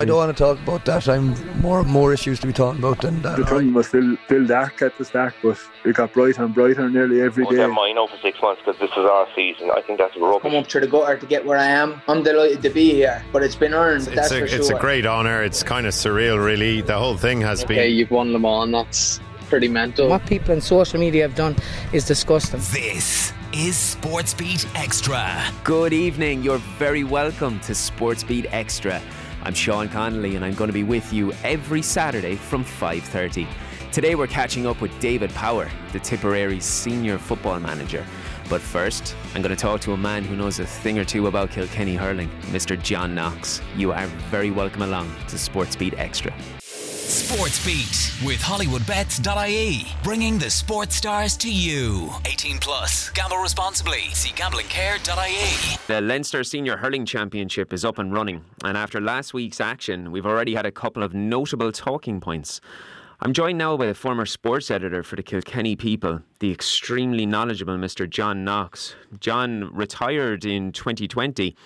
I don't want to talk about that. I'm more more issues to be talking about than that. The tunnel was still still dark at the start, but it got brighter and brighter nearly every day. Well, mine for six months because this is our season. I think that's rubbish. Come up to the gutter to get where I am. I'm delighted to be here, but it's been earned. It's, that's a, for it's sure. a great honour. It's kind of surreal, really. The whole thing has Okay, been. you've won Le Mans. That's pretty mental. What people in social media have done is disgusting. This is Sportsbeat Extra. Good evening. You're very welcome to Sportsbeat Extra. I'm Sean Connolly and I'm going to be with you every Saturday from 5:30. Today we're catching up with David Power, the Tipperary's senior football manager. But first, I'm going to talk to a man who knows a thing or two about Kilkenny hurling, Mr. John Knox. You are very welcome along to Sportsbeat Extra. Sportsbeat with HollywoodBets.ie, bringing the sports stars to you. 18 plus. Gamble responsibly. See gamblingcare.ie. The Leinster Senior Hurling Championship is up and running, and after last week's action, we've already had a couple of notable talking points. I'm joined now by the former sports editor for the Kilkenny People, the extremely knowledgeable Mr. John Knox. John retired in 2020.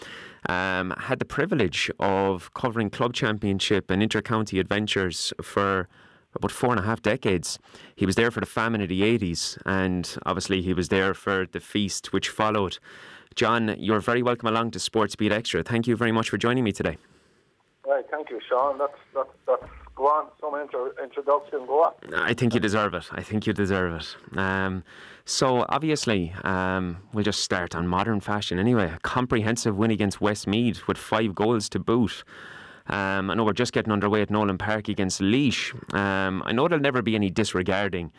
Um, had the privilege of covering club championship and inter-county adventures for about four and a half decades. He was there for the famine of the 80s, and obviously he was there for the feast which followed. John, you're very welcome along to Sports Beat Extra. Thank you very much for joining me today. Right, thank you, Sean. That's that's that's go on. Some intro, introduction. Go on. I think you deserve it. I think you deserve it. Um, so obviously, um, we'll just start on modern fashion anyway. A comprehensive win against Westmeath with five goals to boot. Um, I know we're just getting underway at Nowlan Park against Laois. Um, I know there'll never be any disregarding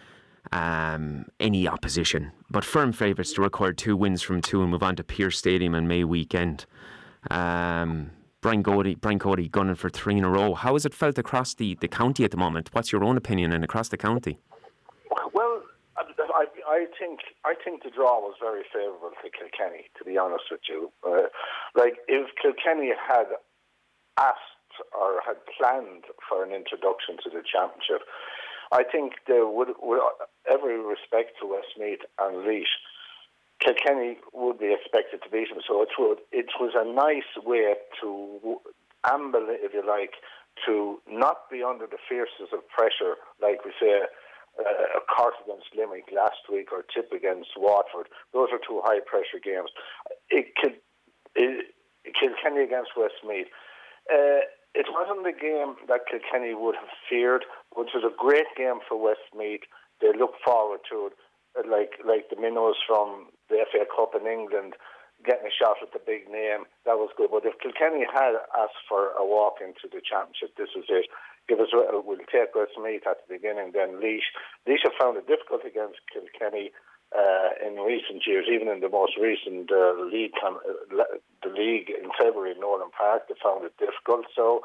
um, any opposition, but firm favourites to record two wins from two and move on to Pierce Stadium on May weekend. Um, Brian Cody, Brian Cody gunning for three in a row. How has it felt across the, the county at the moment? What's your own opinion and across the county? Well, I, I think I think the draw was very favourable to Kilkenny. To be honest with you, uh, like if Kilkenny had asked or had planned for an introduction to the championship, I think there would, with every respect to Westmeath and Laois, Kilkenny would be expected to beat them. So it would it was a nice way to amble, if you like, to not be under the fiercest of pressure, like we say. Uh, a Cork against Limerick last week or Tip against Waterford. Those are two high pressure games. It could it, Kilkenny against Westmeath. Uh, it wasn't the game that Kilkenny would have feared, which was a great game for Westmeath. They look forward to it, like like the minnows from the FA Cup in England getting a shot at the big name. That was good. But if Kilkenny had asked for a walk into the championship, this was it. Give us we'll take Westmeath at the beginning, then Laois. Laois have found it difficult against Kilkenny uh, in recent years, even in the most recent uh, league, uh, the league in February in Nowlan Park, they found it difficult. So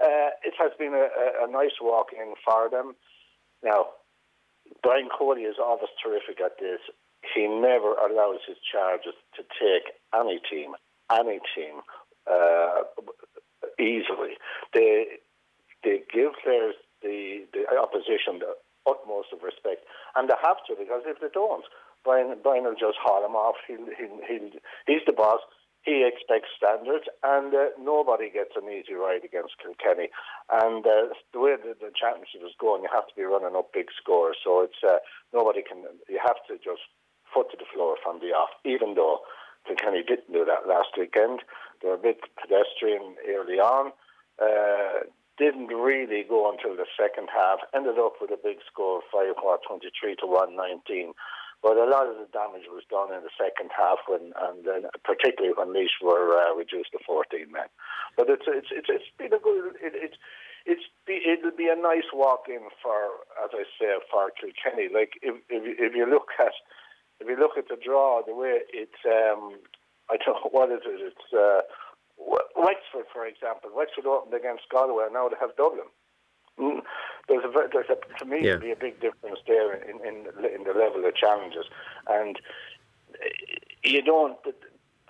uh, it has been a, a, nice walk in for them. Now, Brian Cody is always terrific at this. He never allows his charges to take any team, any team, uh, easily. They they give players the, the opposition the utmost of respect, and they have to because if they don't, Brian Brian will just haul him off. He'll, he'll, he'll, he's the boss. He expects standards, and uh, nobody gets an easy ride against Kilkenny. And uh, the way the, the championship is going, you have to be running up big scores. So it's uh, nobody can. You have to just foot to the floor from the off. Even though Kilkenny didn't do that last weekend, they were a bit pedestrian early on. Uh, didn't really go until the second half. Ended up with a big score, five what twenty three to one nineteen. But a lot of the damage was done in the second half, when and then particularly when Laois were uh, reduced to fourteen men. But it's it's it's, it's been a good. It, it's it's be, it'll be a nice walk in for, as I say, for Kilkenny. Like if if if you look at if you look at the draw, the way it's um, I don't know what is it. It's uh, Wexford, for example. Wexford opened against Galway, and now they have Dublin. Mm. There's a, there's a to me yeah. be a big difference there in, in in the level of challenges, and you don't the,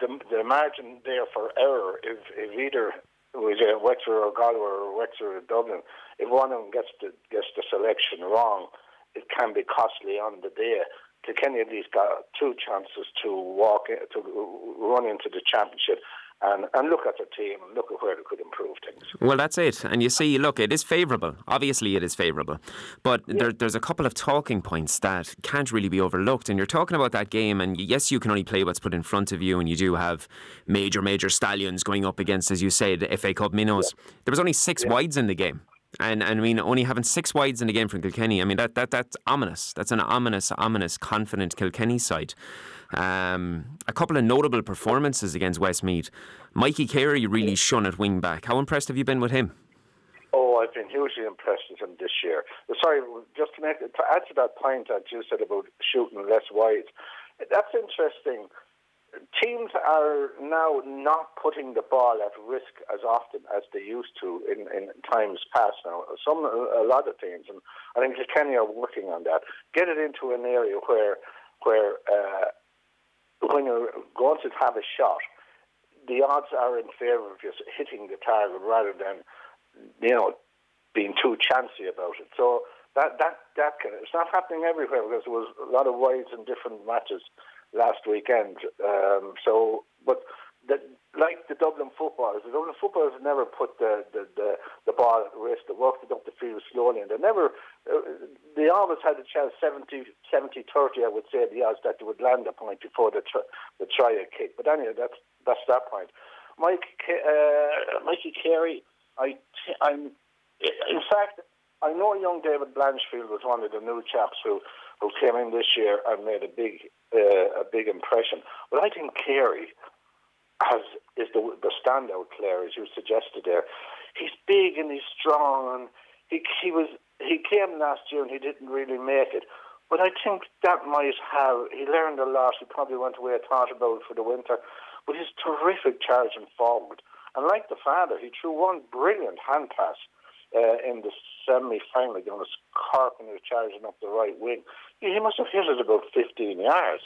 the, the margin there for error if, if either was uh, Wexford or Galway or Wexford or Dublin, if one of them gets the gets the selection wrong, it can be costly on the day. Kilkenny at least got two chances to walk to run into the championship and, and look at their team and look at where they could improve things. Well, that's it. And you see, look, it is favourable. Obviously, it is favourable. But yeah. there, there's a couple of talking points that can't really be overlooked. And you're talking about that game, and yes, you can only play what's put in front of you, and you do have major, major stallions going up against, as you said, FA Cup minnows. Yeah. There was only six yeah. wides in the game. And, and I mean, only having six wides in the game from Kilkenny, I mean, that, that that's ominous. That's an ominous, ominous, confident Kilkenny side. Um, a couple of notable performances against Westmeath. Mikey Carey really shone at wing back. How impressed have you been with him? Oh, I've been hugely impressed with him this year. Sorry, just to, make, to add to that point that you said about shooting less wide, that's interesting. Teams are now not putting the ball at risk as often as they used to in, in times past. Now, some a lot of teams, and I think Kilkenny are working on that. Get it into an area where where uh, when you're going to have a shot, the odds are in favour of just hitting the target rather than, you know, being too chancy about it. So that that that can, it's not happening everywhere because there was a lot of wides in different matches last weekend. Um, so, but the, like the Dublin footballers, the Dublin footballers never put the, the, the, the ball at risk. They worked it up the field slowly, and they never. Uh, they always had a chance 70, 70 30, I would say, the odds that they would land a point before the try, the try a kick. But anyway, that's that's that point. Mike, uh, Mikey Carey, I, I'm. In fact, I know young David Blanchfield was one of the new chaps who, who came in this year and made a big uh, a big impression. But I think Carey has is the the standout player, as you suggested there. He's big and he's strong, and he he was he came last year and he didn't really make it. But I think that might have he learned a lot. He probably went away and thought about it for the winter. But he's terrific charging forward, and like the father, he threw one brilliant hand pass uh, in the semi-final against Cork when he was charging up the right wing. He, must have hit it about 15 yards.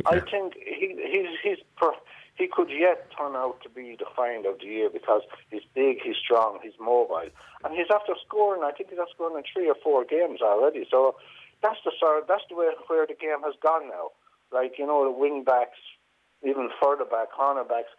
Yeah. I think he, he's he's. Per, he could yet turn out to be the find of the year because he's big, he's strong, he's mobile, and he's after scoring. I think he's after scoring in three or four games already. So that's the sort. That's the way where the game has gone now. Like you know, the wing backs, even further back, cornerbacks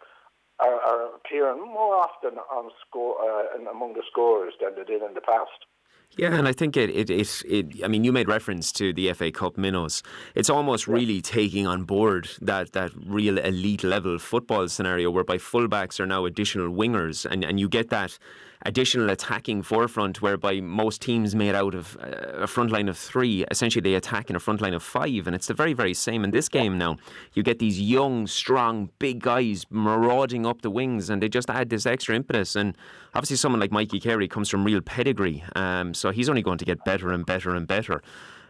are, are appearing more often on score uh, among the scorers than they did in the past. Yeah, and I think it, it, it, it, I mean, you made reference to the FA Cup minnows. It's almost really taking on board that, that real elite level football scenario whereby fullbacks are now additional wingers, and, and you get that additional attacking forefront whereby most teams made out of uh, a front line of three, essentially they attack in a front line of five. And it's the very, very same in this game now. You get these young, strong, big guys marauding up the wings and they just add this extra impetus. And obviously, someone like Mikey Carey comes from real pedigree. Um, so he's only going to get better and better and better.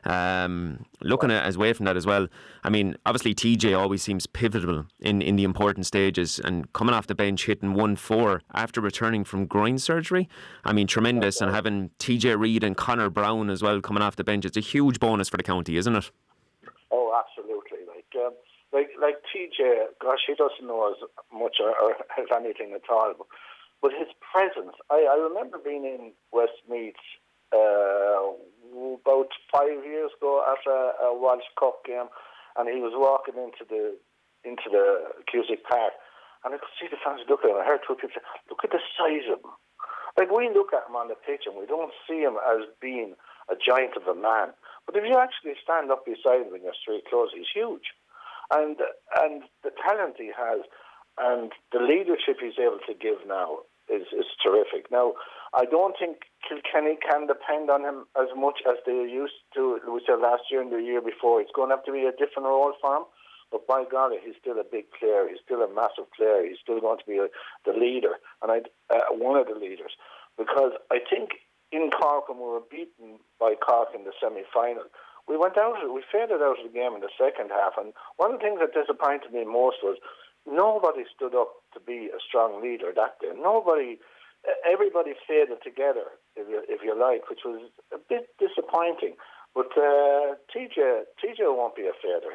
Um, looking at as away from that as well, I mean, obviously TJ always seems pivotal in, in the important stages and coming off the bench hitting 1 4 after returning from groin surgery. I mean, tremendous. And having TJ Reid and Conor Browne as well coming off the bench, it's a huge bonus for the county, isn't it? Oh, absolutely. Like, um, like, like TJ, gosh, he doesn't know as much or, or as anything at all. But, but his presence, I, I remember being in Westmeath uh, about five years ago after a a Walsh Cup game, and he was walking into the into the Cusack Park, and I could see the fans looking at. I heard two people say, "Look at the size of him." Like we look at him on the pitch, and we don't see him as being a giant of a man. But if you actually stand up beside him in your street clothes, he's huge, and and the talent he has, and the leadership he's able to give now is is terrific. Now, I don't think Kilkenny can depend on him as much as they used to. We said last year and the year before. It's going to have to be a different role for him. But by God, he's still a big player. He's still a massive player. He's still going to be a, the leader, and I, uh, one of the leaders. Because I think in Cork, when we were beaten by Cork in the semi-final, we went out. We faded out of the game in the second half. And one of the things that disappointed me most was nobody stood up to be a strong leader that day. Nobody everybody faded together, if you, if you like, which was a bit disappointing. But uh, TJ, TJ won't be a fader.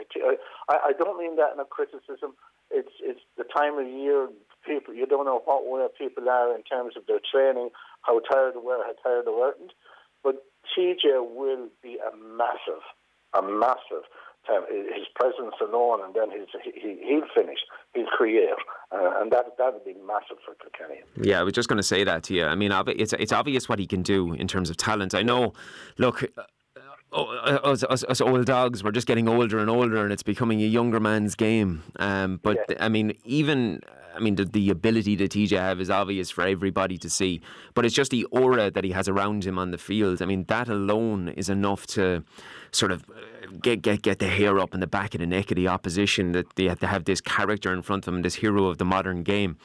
I, I don't mean that in a criticism. It's it's the time of year. People, you don't know what where people are in terms of their training, how tired they were, how tired they weren't. But TJ will be a massive, a massive his presence alone, and then his he, he'll finish, he'll create, uh, and that that would be massive for Kilkenny. Yeah, I was just going to say that to you. I mean, it's it's obvious what he can do in terms of talent. I know. Look, Oh, us, us, us, old dogs, we're just getting older and older, and it's becoming a younger man's game. Um, but yeah. I mean, even I mean, the, the ability that TJ have is obvious for everybody to see. But it's just the aura that he has around him on the field. I mean, that alone is enough to sort of get get get the hair up in the back of the neck of the opposition that they have to have this character in front of them, this hero of the modern game.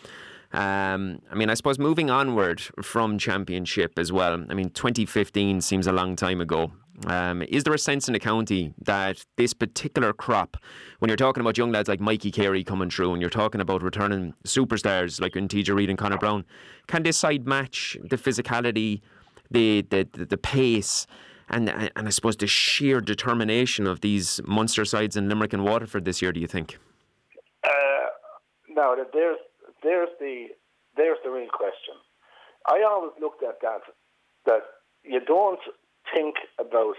Um, I mean, I suppose moving onward from championship as well. I mean, 2015 seems a long time ago. Um, is there a sense in the county that this particular crop, when you're talking about young lads like Mikey Carey coming through, and you're talking about returning superstars like in TJ Reid and Conor Browne, can this side match the physicality, the the the, the pace? And, and I suppose the sheer determination of these monster sides in Limerick and Waterford this year. Do you think? Uh, no, there's there's the there's the real question. I always looked at that that you don't think about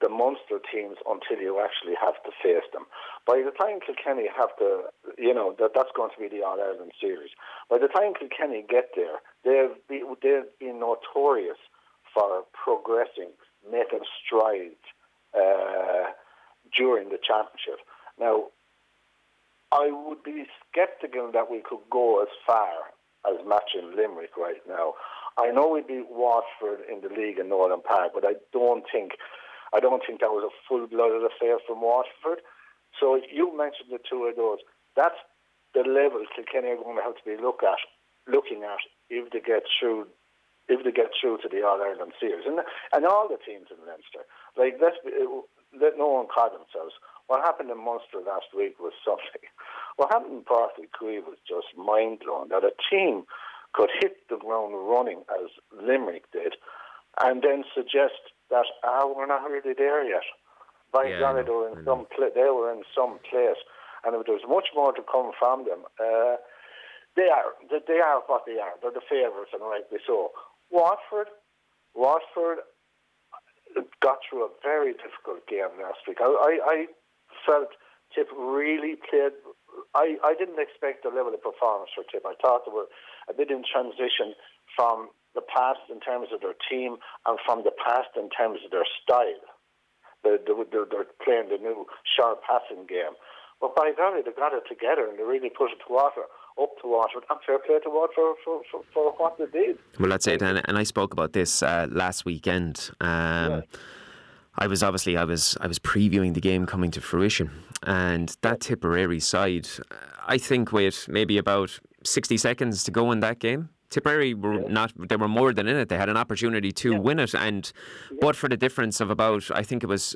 the monster teams until you actually have to face them. By the time Kilkenny have to, you know, that that's going to be the All Ireland series. By the time Kilkenny get there, they've they've been notorious for progressing, making strides uh, during the championship. Now, I would be sceptical that we could go as far as matching Limerick right now. I know we beat Waterford in the league in Nowlan Park, but I don't think I don't think that was a full blooded affair from Waterford. So you mentioned the two of those. That's the level Kilkenny are going to have to be look at, looking at if they get through if they get through to the All Ireland series, and and all the teams in Leinster. Like let's let no one call themselves. What happened in Munster last week was something. What happened in Páirc Uí was just mind blowing. That a team could hit the ground running as Limerick did, and then suggest that ah, we're not really there yet. By yeah, golly, they were in some pla- they were in some place, and there was much more to come from them. Uh, they are they are what they are. They're the favourites, and rightly so. Waterford, Waterford uh, got through a very difficult game last week. I, I, I felt Tip really played I, I didn't expect the level of performance for Tip. I thought they were a bit in transition from the past in terms of their team and from the past in terms of their style. They're, they're, they're playing the new sharp passing game. But by golly, they got it together and they really put it to water, up to water, and fair play to water for, for, for, what they did. Well, that's it. And, and I spoke about this uh, last weekend. Um, yeah. I was obviously I was I was previewing the game coming to fruition, and that Tipperary side, I think with maybe about sixty seconds to go in that game, Tipperary were not they were more than in it. They had an opportunity to yeah. win it, and yeah. but for the difference of about I think it was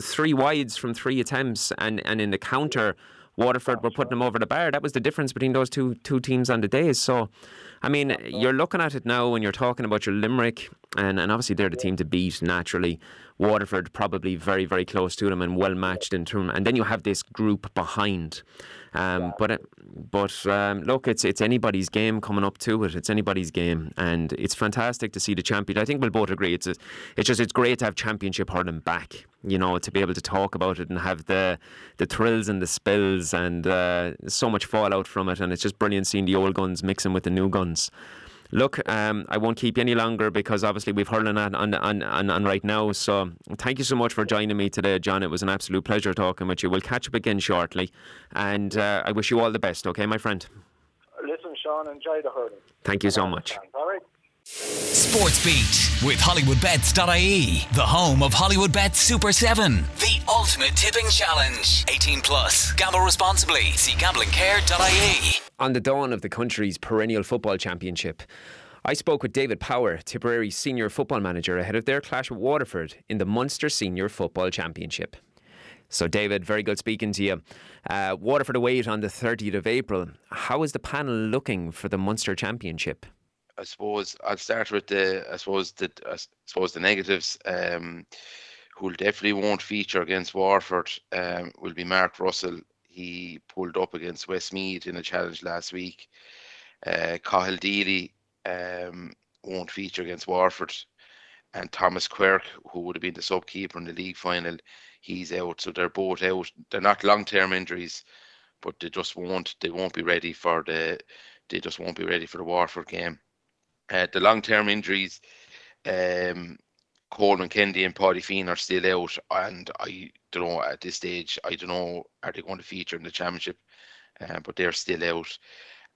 three wides from three attempts, and and in the counter. Waterford were putting them over the bar. That was the difference between those two two teams on the day. So, I mean, you're looking at it now when you're talking about your Limerick, and, and obviously they're the team to beat naturally. Waterford probably very, very close to them and well matched in term. And then you have this group behind. Um, but but um, look, it's it's anybody's game coming up to it. It's anybody's game, and it's fantastic to see the champion. I think we'll both agree. It's a, it's just it's great to have championship hurling back. You know, to be able to talk about it and have the the thrills and the spills and uh, so much fallout from it. And it's just brilliant seeing the old guns mixing with the new guns. Look, um, I won't keep you any longer because obviously we've hurling on, on, on, on, right now. So thank you so much for joining me today, John. It was an absolute pleasure talking with you. We'll catch up again shortly. And uh, I wish you all the best, okay, my friend? Listen, Sean, enjoy the hurling. Thank you so much. All right. Sports Beat with HollywoodBets.ie, the home of Hollywood Bets Super 7, the ultimate tipping challenge. 18 plus. Gamble responsibly. See gamblingcare.ie. On the dawn of the country's perennial football championship, I spoke with David Power, Tipperary senior football manager, ahead of their clash with Waterford in the Munster Senior Football Championship. So, David, very good speaking to you. Uh, Waterford away on the 30th of April. How is the panel looking for the Munster Championship? I suppose I'll start with the I suppose the I suppose the negatives. Um, who definitely won't feature against Waterford um, will be Mark Russell. He pulled up against Westmeath in a challenge last week. Uh, Cahill Deely um, won't feature against Waterford, And Thomas Quirk, who would have been the sub keeper in the league final, he's out. So they're both out. They're not long term injuries, but they just won't they won't be ready for the they just won't be ready for the Waterford game. Uh, the long term injuries, um, Coleman Kennedy and Paddy Fien are still out, and I don't know at this stage. I don't know are they going to feature in the championship, uh, but they're still out.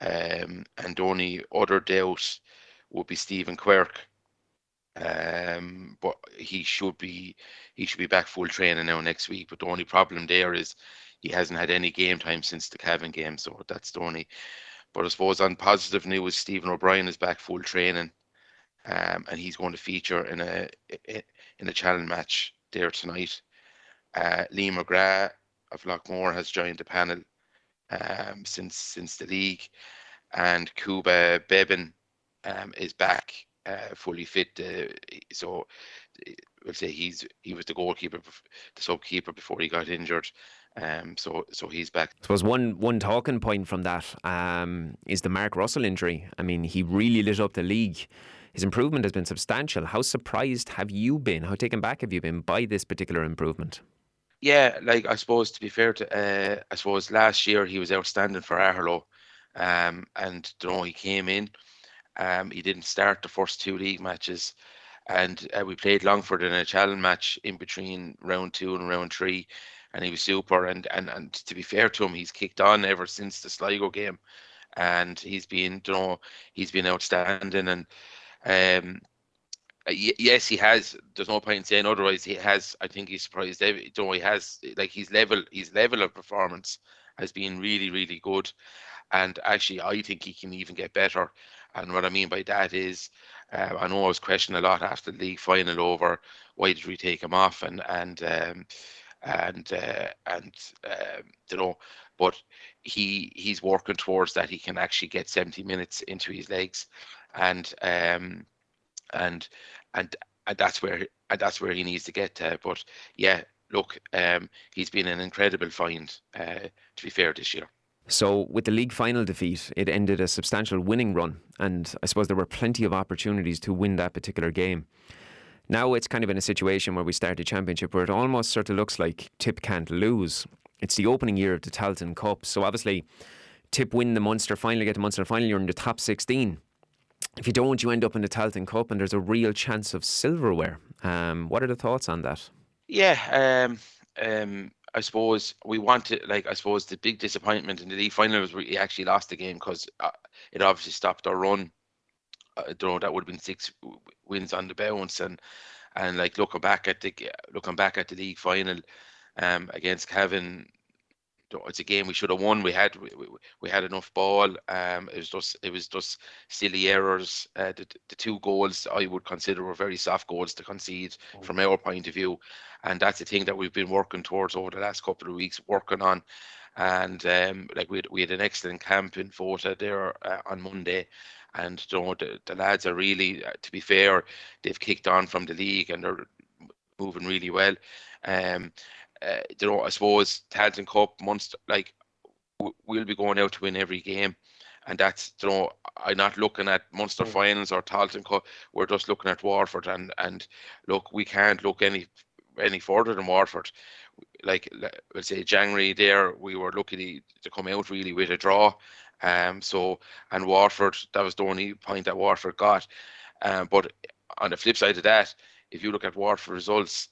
Um, and only other doubt would be Stephen Quirk. Um, but he should be he should be back full training now next week. But the only problem there is he hasn't had any game time since the Cavan game, so that's the only. But I suppose on positive news, Stephen O'Brien is back full training um, and he's going to feature in a in a challenge match there tonight. Uh, Lee McGrath of Loughmore has joined the panel um, since since the league, and Kuba Beben um, is back uh, fully fit. Uh, so we'll say he's he was the goalkeeper, the sub keeper before he got injured. Um, so so he's back. I suppose one one talking point from that um, is the Mark Russell injury. I mean, he really lit up the league his improvement has been substantial. How surprised have you been? How taken back have you been by this particular improvement? Yeah, like I suppose to be fair to, uh, I suppose last year he was outstanding for Aherlow, um, and you know he came in, um, he didn't start the first two league matches, and uh, we played Longford in a challenge match in between round two and round three, and he was super. And and and to be fair to him, he's kicked on ever since the Sligo game, and he's been you know he's been outstanding and um, yes, he has. There's no point in saying otherwise. He has. I think he's surprised. You know, he has like his level. His level of performance has been really, really good. And actually, I think he can even get better. And what I mean by that is, uh, I know I was questioning a lot after the league final over why did we take him off and and um, and uh, and uh, you know, but he he's working towards that. He can actually get 70 minutes into his legs, and um, and and and that's where and that's where he needs to get to. But yeah, look, um, he's been an incredible find. Uh, to be fair, this year. So, with the league final defeat, it ended a substantial winning run, and I suppose there were plenty of opportunities to win that particular game. Now it's kind of in a situation where we start the championship where it almost sort of looks like Tip can't lose. It's the opening year of the Tailteann Cup, so obviously Tip win the Munster final, get the Munster final, you're in the top 16 if you don't, you end up in the Tailteann Cup, and there's a real chance of silverware. Um, what are the thoughts on that? Yeah, um, um, I suppose we want wanted, like, I suppose the big disappointment in the league final was we actually lost the game because uh, it obviously stopped our run. I don't know that would have been six wins on the bounce, and and like looking back at the looking back at the league final um, against Cavan, it's a game we should have won. We had we, we had enough ball. Um, it was just it was just silly errors. Uh, the, the two goals I would consider were very soft goals to concede oh. from our point of view, and that's the thing that we've been working towards over the last couple of weeks, working on. And um, like we had, we had an excellent camp in Fota there uh, on Monday, and you know the, the lads are really, uh, to be fair, they've kicked on from the league and they're moving really well. Um, uh, you know, I suppose Tailteann Cup, Munster, like we'll be going out to win every game. And that's, you know, I'm not looking at Munster mm. finals or Tailteann Cup. We're just looking at Waterford, And, and look, we can't look any any further than Waterford. Like, let's say January there, we were lucky to come out really with a draw. Um, so, and Waterford, that was the only point that Waterford got. Um, but on the flip side of that, if you look at Waterford results,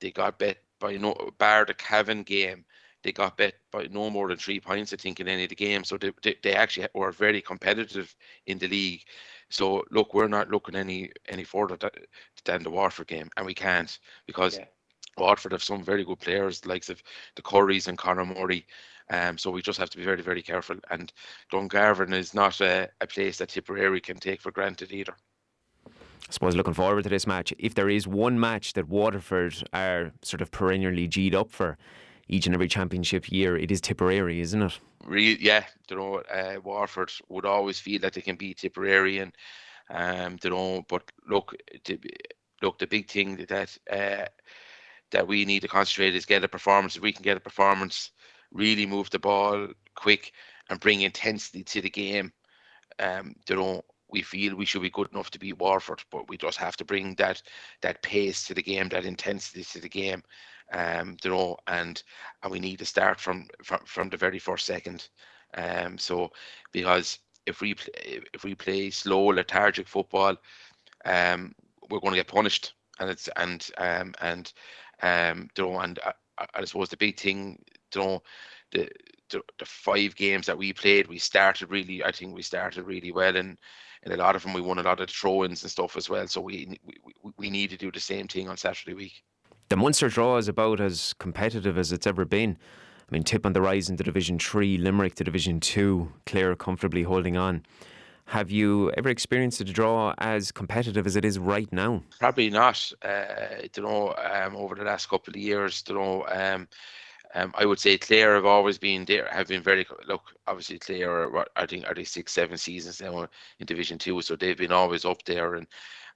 they got bet by no bar the Cavan game, they got bet by no more than three points, I think, in any of the games. So they, they, they actually were very competitive in the league. So look, we're not looking any any further than the Waterford game, and we can't because yeah. Waterford have some very good players, likes of the Currys and Conor Murray. Um, so we just have to be very, very careful. And Dungarvan is not a, a place that Tipperary can take for granted either. I suppose looking forward to this match, if there is one match that Waterford are sort of perennially G'd up for each and every championship year, it is Tipperary, isn't it? Really, yeah. You know, uh, Waterford would always feel that they can beat Tipperary, and um, you know, but look, look, the big thing that uh, that we need to concentrate is get a performance. If we can get a performance, really move the ball quick and bring intensity to the game. Um, you know, we feel we should be good enough to beat Waterford, but we just have to bring that that pace to the game, that intensity to the game. Um, you know, and and we need to start from from, from the very first second. Um, so because if we if we play slow, lethargic football, um, we're going to get punished, and it's and um and um you know, and I, I suppose the big thing, you know, the, the the five games that we played, we started really. I think we started really well, and in a lot of them we won a lot of throw-ins and stuff as well. So we we we need to do the same thing on Saturday week. The Munster draw is about as competitive as it's ever been. I mean, Tip on the rise into Division 3, Limerick to Division 2, Clare comfortably holding on. Have you ever experienced a draw as competitive as it is right now? Probably not. Uh, you know, um, over the last couple of years, you know, um, um, I would say Clare have always been there, have been very look. Obviously, Clare, are, I think, are they six, seven seasons now in Division Two, so they've been always up there. And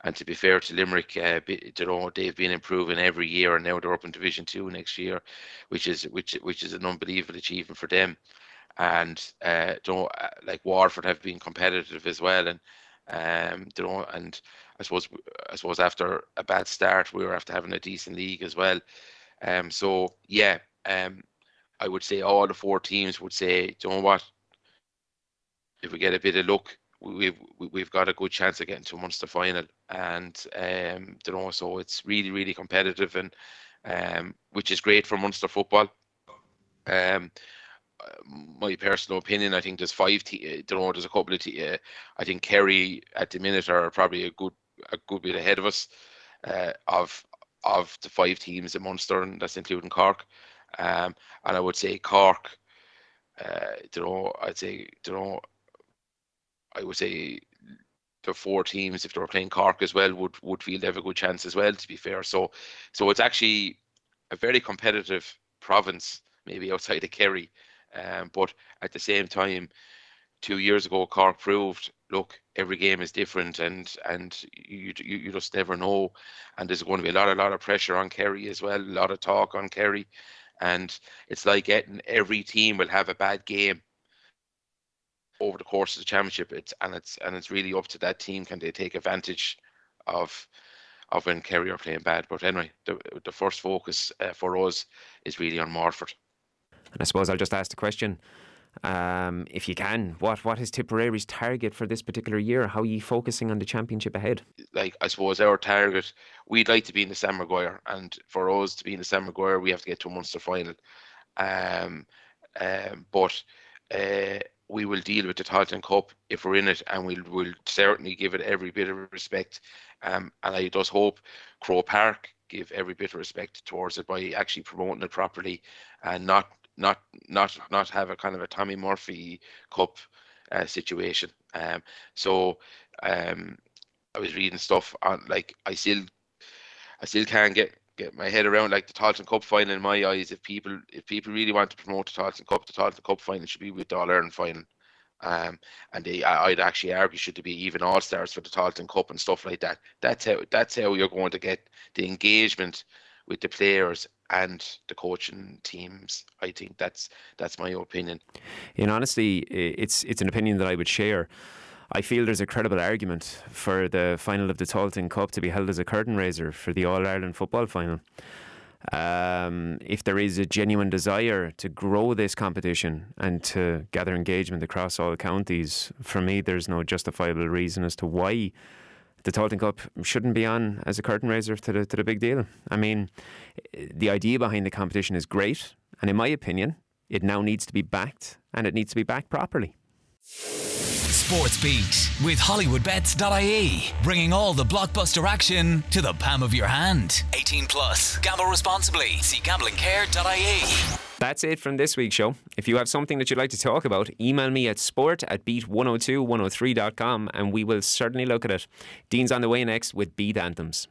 and to be fair to Limerick, uh, you know, they've been improving every year, and now they're up in Division Two next year, which is which which is an unbelievable achievement for them. And uh, know, uh, like Waterford have been competitive as well, and um, you know, and I suppose I suppose after a bad start, we were after having a decent league as well. Um, so yeah, um, I would say all the four teams would say, you know what? If we get a bit of luck, we've we've got a good chance of getting to Munster final, and um, you know, so it's really really competitive, and um, which is great for Munster football. Um, my personal opinion, I think there's five. Te- you know, there's a couple of. Te- uh, I think Kerry at the minute are probably a good a good bit ahead of us. Uh, of of the five teams in Munster, and that's including Cork. Um, and I would say Cork, uh, you know, I'd say, you know, I would say the four teams, if they were playing Cork as well, would would feel they have a good chance as well. To be fair, so so it's actually a very competitive province, maybe outside of Kerry, um, but at the same time, two years ago, Cork proved, look, every game is different, and and you you, you just never know, and there's going to be a lot a lot of pressure on Kerry as well, a lot of talk on Kerry, and it's like getting every team will have a bad game over the course of the championship. It's and it's and it's really up to that team can they take advantage of of when Kerry are playing bad. But anyway, the the first focus uh, for us is really on Waterford. And I suppose I'll just ask the question. Um, if you can, what what is Tipperary's target for this particular year? How are you focusing on the championship ahead? Like I suppose our target, we'd like to be in the Sam Maguire, and for us to be in the Sam Maguire, we have to get to a Munster final. Um, um, but uh, we will deal with the Tailteann Cup if we're in it, and we'll will certainly give it every bit of respect. Um, and I just hope Croke Park give every bit of respect towards it by actually promoting it properly and not not not not have a kind of a Tommy Murphy Cup uh, situation. Um, so um, I was reading stuff on like I still I still can't get get my head around like the Tailteann Cup final in my eyes. If people if people really want to promote the Tailteann Cup, the Tailteann Cup final should be with the All Ireland final. Um, and they, I, would actually argue should be even all stars for the Tailteann Cup and stuff like that. That's how that's how you're going to get the engagement with the players and the coaching teams. I think that's that's my opinion. In honestly, it's it's an opinion that I would share. I feel there's a credible argument for the final of the Tailteann Cup to be held as a curtain raiser for the All Ireland football final. Um, if there is a genuine desire to grow this competition and to gather engagement across all counties, for me, there's no justifiable reason as to why the Tailteann Cup shouldn't be on as a curtain raiser to the to the big deal. I mean, the idea behind the competition is great, and in my opinion, it now needs to be backed, and it needs to be backed properly. Sports Beat with HollywoodBets.ie, bringing all the blockbuster action to the palm of your hand. 18 plus. Gamble responsibly. See gamblingcare.ie. That's it from this week's show. If you have something that you'd like to talk about, email me at sport at beat102103.com and we will certainly look at it. Dean's on the way next with Beat Anthems.